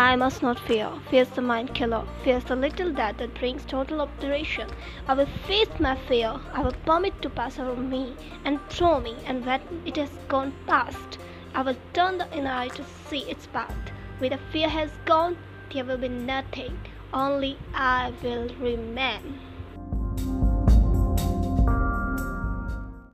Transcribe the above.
I must not fear. Fear's the mind killer. Fear's the little death that brings total obliteration. I will face my fear. I will permit to pass over me and through me, and when it has gone past, I will turn the inner eye to see its path. Where the fear has gone, there will be nothing. Only I will remain.